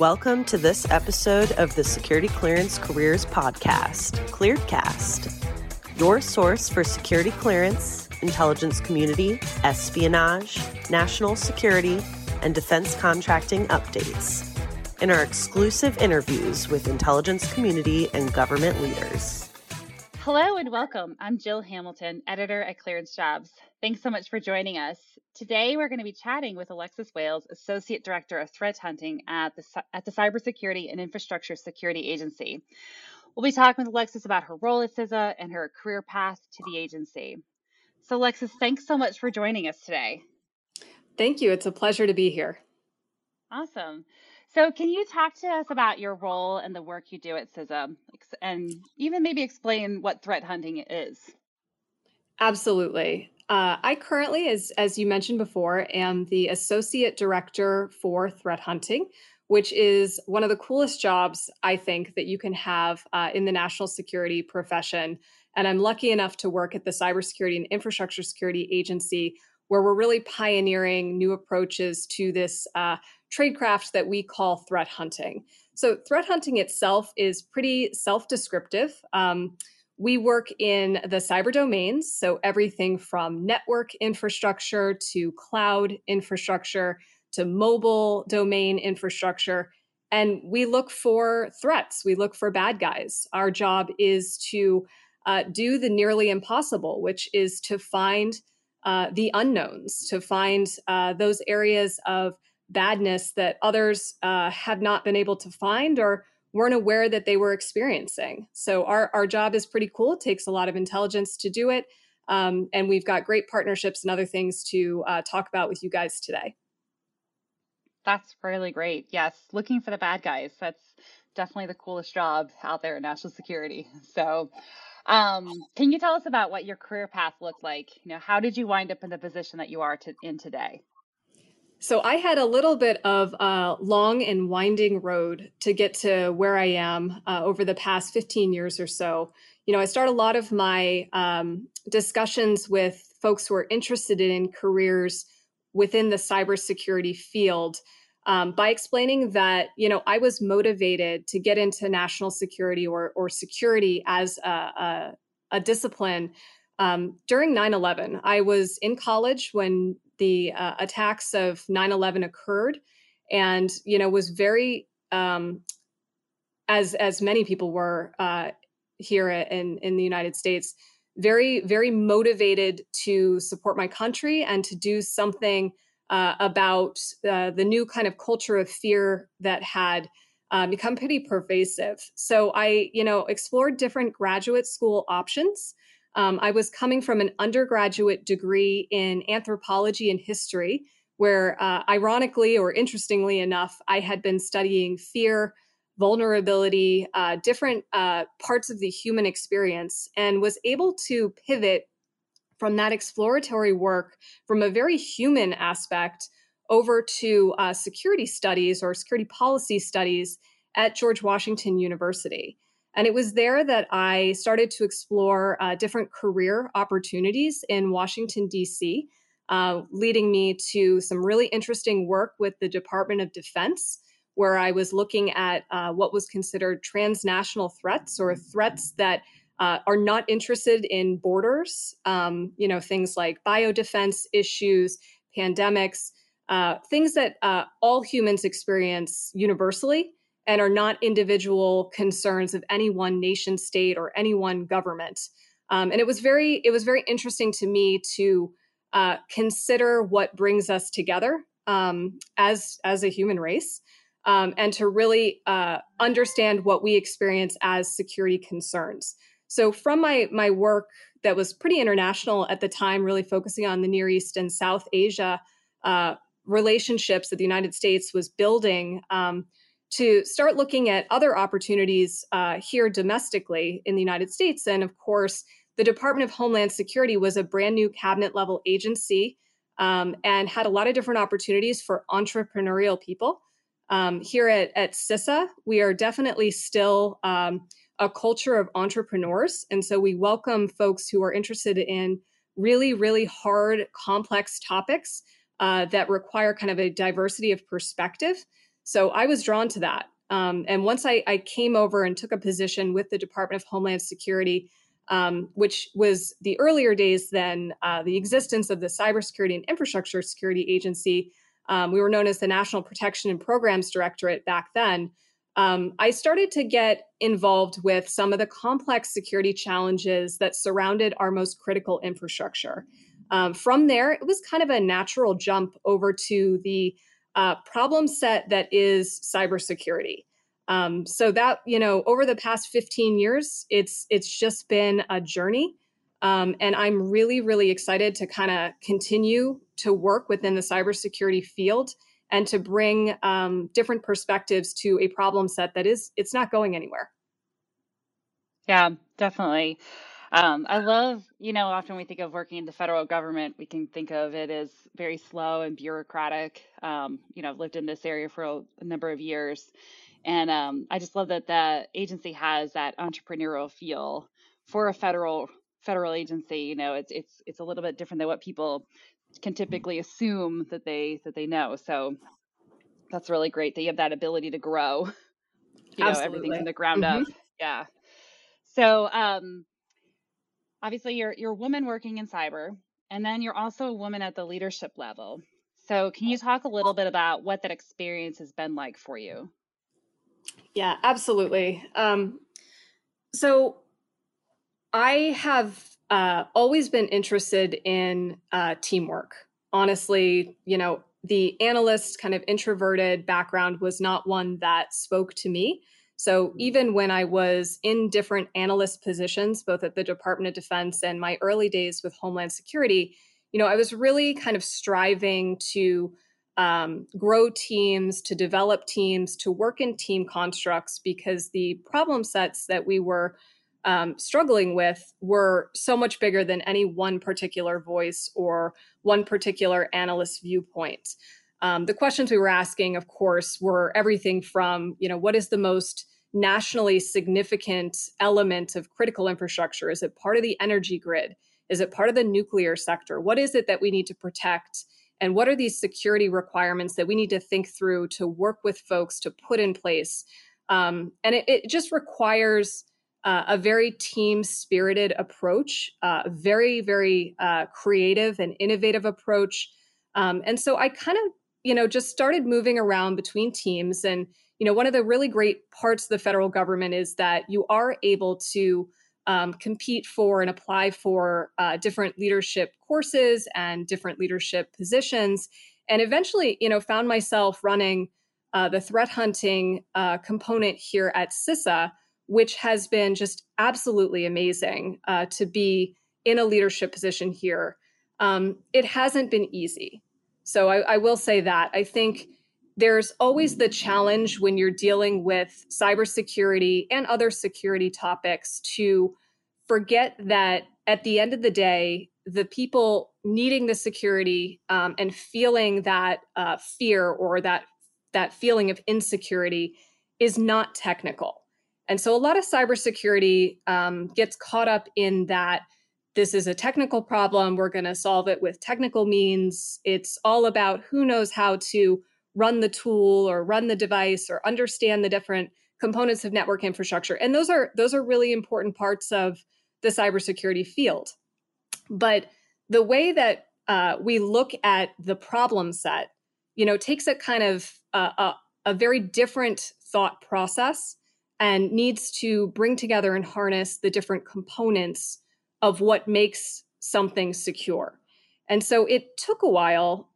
Welcome to this episode of the Security Clearance Careers Podcast, Clearedcast, your source for security clearance, intelligence community, espionage, national security, and defense contracting updates. In our exclusive interviews with intelligence community and government leaders. Hello and welcome. I'm Jill Hamilton, editor at Clearance Jobs. Thanks so much for joining us. Today, we're going to be chatting with Alexis Wales, Associate Director of Threat Hunting at the, at the Cybersecurity and Infrastructure Security Agency. We'll be talking with Alexis about her role at CISA and her career path to the agency. So, Alexis, thanks so much for joining us today. Thank you. It's a pleasure to be here. Awesome. So, can you talk to us about your role and the work you do at CISA and even maybe explain what threat hunting is? Absolutely. Uh, I currently, as, as you mentioned before, am the Associate Director for Threat Hunting, which is one of the coolest jobs I think that you can have uh, in the national security profession. And I'm lucky enough to work at the Cybersecurity and Infrastructure Security Agency, where we're really pioneering new approaches to this uh, tradecraft that we call threat hunting. So, threat hunting itself is pretty self descriptive. Um, we work in the cyber domains, so everything from network infrastructure to cloud infrastructure to mobile domain infrastructure. And we look for threats, we look for bad guys. Our job is to uh, do the nearly impossible, which is to find uh, the unknowns, to find uh, those areas of badness that others uh, have not been able to find or weren't aware that they were experiencing. So our, our job is pretty cool. It takes a lot of intelligence to do it. Um, and we've got great partnerships and other things to uh, talk about with you guys today. That's really great. Yes, looking for the bad guys. That's definitely the coolest job out there in national security. So, um, can you tell us about what your career path looked like? You know, how did you wind up in the position that you are to, in today? So I had a little bit of a long and winding road to get to where I am uh, over the past 15 years or so. You know, I start a lot of my um, discussions with folks who are interested in careers within the cybersecurity field um, by explaining that you know I was motivated to get into national security or or security as a, a, a discipline um, during 9/11. I was in college when the uh, attacks of 9/11 occurred, and you know was very um, as as many people were uh, here in in the United States, very very motivated to support my country and to do something uh, about uh, the new kind of culture of fear that had. Uh, become pretty pervasive. So I, you know, explored different graduate school options. Um, I was coming from an undergraduate degree in anthropology and history, where, uh, ironically or interestingly enough, I had been studying fear, vulnerability, uh, different uh, parts of the human experience, and was able to pivot from that exploratory work from a very human aspect over to uh, security studies or security policy studies at George Washington University. And it was there that I started to explore uh, different career opportunities in Washington, D.C., uh, leading me to some really interesting work with the Department of Defense, where I was looking at uh, what was considered transnational threats or threats that uh, are not interested in borders. Um, you know, things like biodefense issues, pandemics, uh, things that uh, all humans experience universally and are not individual concerns of any one nation state or any one government. Um, and it was very it was very interesting to me to uh, consider what brings us together um, as as a human race, um, and to really uh, understand what we experience as security concerns. So from my my work that was pretty international at the time, really focusing on the Near East and South Asia uh, relationships that the United States was building. Um, to start looking at other opportunities uh, here domestically in the United States. And of course, the Department of Homeland Security was a brand new cabinet level agency um, and had a lot of different opportunities for entrepreneurial people. Um, here at, at CISA, we are definitely still um, a culture of entrepreneurs. And so we welcome folks who are interested in really, really hard, complex topics uh, that require kind of a diversity of perspective. So I was drawn to that. Um, and once I, I, came over and took a position with the Department of Homeland Security, um, which was the earlier days than uh, the existence of the Cybersecurity and Infrastructure Security Agency, um, we were known as the National Protection and Programs Directorate back then. Um, I started to get involved with some of the complex security challenges that surrounded our most critical infrastructure. Um, from there, it was kind of a natural jump over to the uh, problem set that is cybersecurity. Um, so that you know, over the past 15 years, it's it's just been a journey, um, and I'm really really excited to kind of continue to work within the cybersecurity field and to bring um, different perspectives to a problem set that is it's not going anywhere. Yeah, definitely. Um, I love, you know, often we think of working in the federal government, we can think of it as very slow and bureaucratic. Um, you know, I've lived in this area for a, a number of years. And um, I just love that the agency has that entrepreneurial feel for a federal federal agency. You know, it's it's it's a little bit different than what people can typically assume that they that they know. So that's really great that you have that ability to grow. You know, Absolutely. everything from the ground mm-hmm. up. Yeah. So um obviously you're you're a woman working in cyber and then you're also a woman at the leadership level. So can you talk a little bit about what that experience has been like for you? Yeah absolutely. Um, so i have uh, always been interested in uh, teamwork. Honestly you know the analyst kind of introverted background was not one that spoke to me so even when I was in different analyst positions, both at the Department of Defense and my early days with Homeland Security, you know, I was really kind of striving to um, grow teams, to develop teams, to work in team constructs because the problem sets that we were um, struggling with were so much bigger than any one particular voice or one particular analyst viewpoint. Um, the questions we were asking, of course, were everything from, you know, what is the most nationally significant element of critical infrastructure? Is it part of the energy grid? Is it part of the nuclear sector? What is it that we need to protect? And what are these security requirements that we need to think through to work with folks to put in place? Um, and it, it, just requires uh, a very team spirited approach, uh, very, very uh, creative and innovative approach. Um, and so I kind of, you know, just started moving around between teams and you know, one of the really great parts of the federal government is that you are able to um, compete for and apply for uh, different leadership courses and different leadership positions. And eventually, you know, found myself running uh, the threat hunting uh, component here at CISA, which has been just absolutely amazing uh, to be in a leadership position here. Um, it hasn't been easy. So I, I will say that. I think there's always the challenge when you're dealing with cybersecurity and other security topics to forget that at the end of the day, the people needing the security um, and feeling that uh, fear or that that feeling of insecurity is not technical. And so a lot of cybersecurity um, gets caught up in that this is a technical problem. We're going to solve it with technical means. It's all about who knows how to run the tool or run the device or understand the different components of network infrastructure. And those are those are really important parts of the cybersecurity field. But the way that uh, we look at the problem set, you know, takes a kind of uh, a, a very different thought process and needs to bring together and harness the different components of what makes something secure. And so it took a while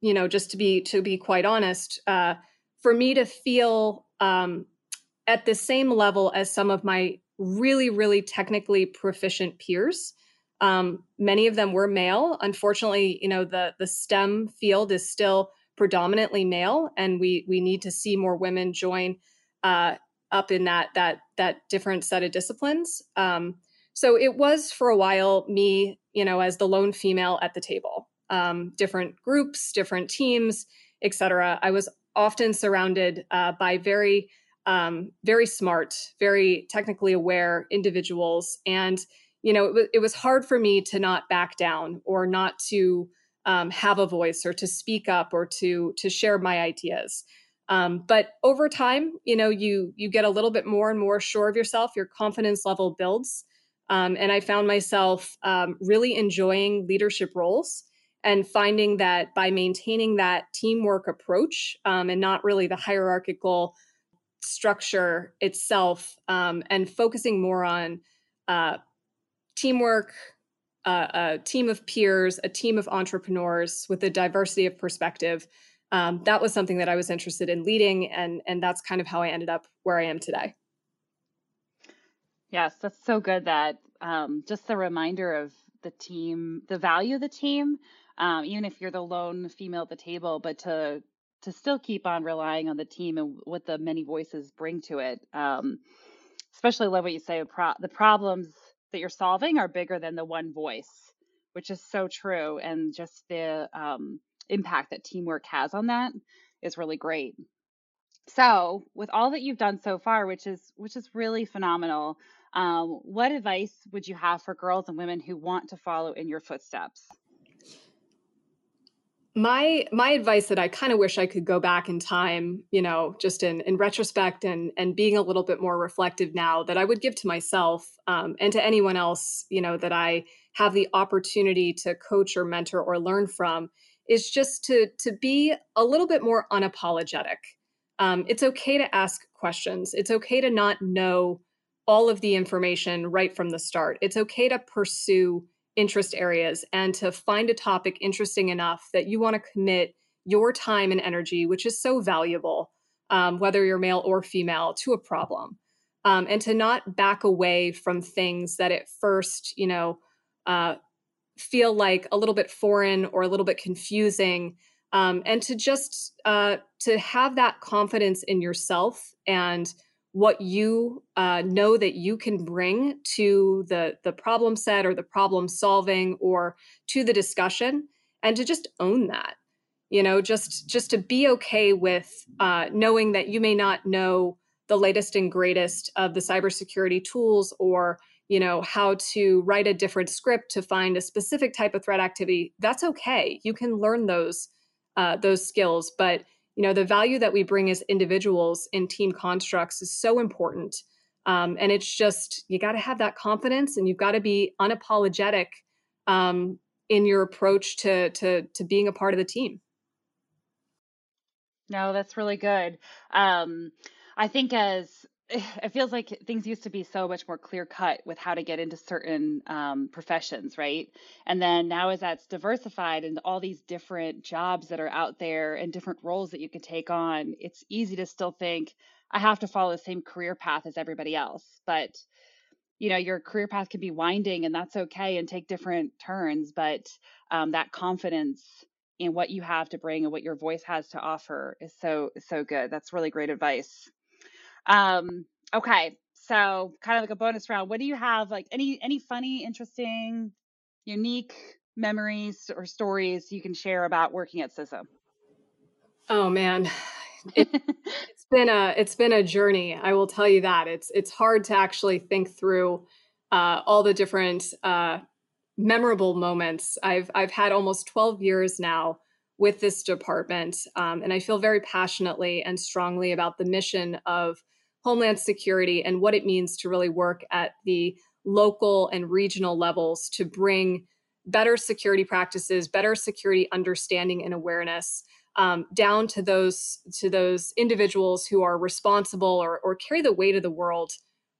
you know, just to be to be quite honest, uh, for me to feel um, at the same level as some of my really, really technically proficient peers. Um, many of them were male. Unfortunately, you know, the the STEM field is still predominantly male, and we we need to see more women join uh, up in that that that different set of disciplines. Um, so it was for a while me, you know, as the lone female at the table um, different groups, different teams, etc. I was often surrounded uh, by very, um, very smart, very technically aware individuals, and you know, it, it was hard for me to not back down or not to um, have a voice or to speak up or to to share my ideas. Um, but over time, you know, you you get a little bit more and more sure of yourself. Your confidence level builds, um, and I found myself um, really enjoying leadership roles and finding that by maintaining that teamwork approach um, and not really the hierarchical structure itself, um, and focusing more on uh, teamwork, uh, a team of peers, a team of entrepreneurs with a diversity of perspective um, that was something that I was interested in leading, and and that's kind of how I ended up where I am today. Yes, that's so good. That um, just the reminder of the team, the value of the team, um, even if you're the lone female at the table, but to to still keep on relying on the team and what the many voices bring to it. Um, especially love what you say. Pro- the problems that you're solving are bigger than the one voice, which is so true. And just the um, impact that teamwork has on that is really great. So, with all that you've done so far, which is which is really phenomenal, um, what advice would you have for girls and women who want to follow in your footsteps? My my advice that I kind of wish I could go back in time, you know, just in in retrospect and and being a little bit more reflective now, that I would give to myself um, and to anyone else, you know, that I have the opportunity to coach or mentor or learn from is just to to be a little bit more unapologetic. Um, it's okay to ask questions. It's okay to not know all of the information right from the start. It's okay to pursue interest areas and to find a topic interesting enough that you want to commit your time and energy, which is so valuable, um, whether you're male or female, to a problem. Um, and to not back away from things that at first, you know, uh, feel like a little bit foreign or a little bit confusing um, and to just uh, to have that confidence in yourself and what you uh, know that you can bring to the the problem set or the problem solving or to the discussion and to just own that you know just just to be okay with uh, knowing that you may not know the latest and greatest of the cybersecurity tools or you know how to write a different script to find a specific type of threat activity that's okay. You can learn those uh, those skills but you know the value that we bring as individuals in team constructs is so important. Um, and it's just you got to have that confidence and you've got to be unapologetic um, in your approach to to to being a part of the team. No that's really good. Um, i think as it feels like things used to be so much more clear cut with how to get into certain um, professions, right? And then now, as that's diversified and all these different jobs that are out there and different roles that you can take on, it's easy to still think, I have to follow the same career path as everybody else. But, you know, your career path can be winding and that's okay and take different turns. But um, that confidence in what you have to bring and what your voice has to offer is so, so good. That's really great advice. Um, okay, so kind of like a bonus round. What do you have? Like any any funny, interesting, unique memories or stories you can share about working at CISA? Oh man, it, has been a it's been a journey. I will tell you that it's it's hard to actually think through uh, all the different uh, memorable moments. I've I've had almost twelve years now with this department, um, and I feel very passionately and strongly about the mission of Homeland Security and what it means to really work at the local and regional levels to bring better security practices, better security understanding and awareness um, down to those to those individuals who are responsible or, or carry the weight of the world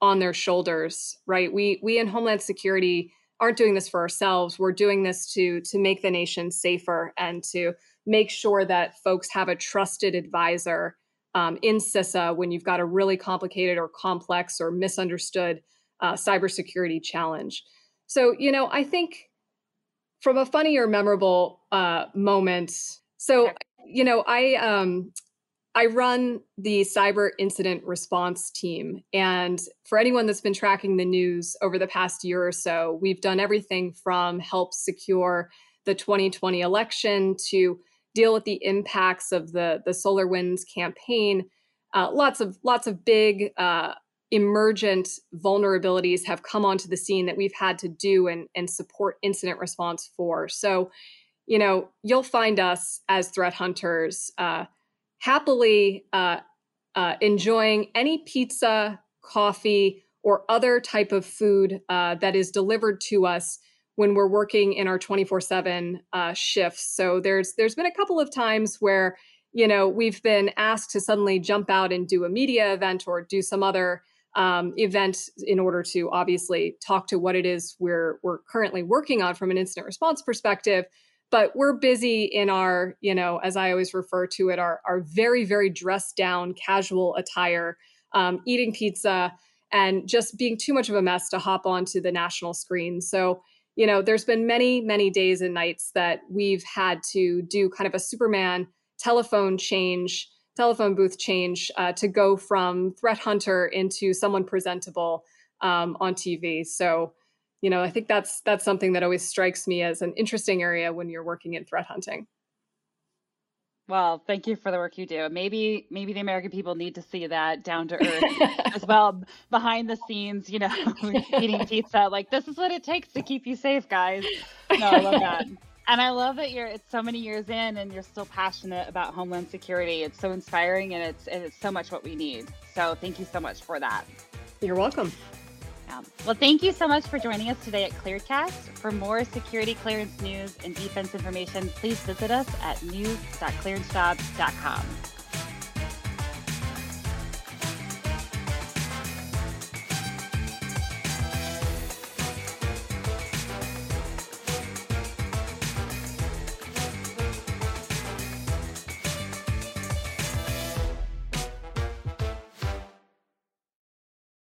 on their shoulders. Right? We we in Homeland Security aren't doing this for ourselves. We're doing this to to make the nation safer and to make sure that folks have a trusted advisor um, in CISA when you've got a really complicated or complex or misunderstood uh, cybersecurity challenge. So, you know, I think from a funny or memorable uh, moment. So, you know, I um, I run the cyber incident response team, and for anyone that's been tracking the news over the past year or so, we've done everything from help secure the 2020 election to deal with the impacts of the the SolarWinds campaign. Uh, lots of lots of big uh, emergent vulnerabilities have come onto the scene that we've had to do and, and support incident response for. So, you know, you'll find us as threat hunters uh, happily uh, uh, enjoying any pizza, coffee, or other type of food uh, that is delivered to us when we're working in our 24/7 uh, shifts. So there's there's been a couple of times where you know we've been asked to suddenly jump out and do a media event or do some other um, event in order to obviously talk to what it is we're we're currently working on from an incident response perspective but we're busy in our you know as i always refer to it our, our very very dressed down casual attire um, eating pizza and just being too much of a mess to hop onto the national screen so you know there's been many many days and nights that we've had to do kind of a superman telephone change telephone booth change uh, to go from threat hunter into someone presentable um, on TV. So, you know, I think that's that's something that always strikes me as an interesting area when you're working in threat hunting. Well, thank you for the work you do. Maybe maybe the American people need to see that down to earth as well, behind the scenes. You know, eating pizza. Like this is what it takes to keep you safe, guys. No, I love that. And I love that you're it's so many years in and you're still passionate about homeland security. It's so inspiring and it's and it's so much what we need. So thank you so much for that. You're welcome. Well, thank you so much for joining us today at Clearedcast. For more security clearance news and defense information, please visit us at news.clearancejobs.com.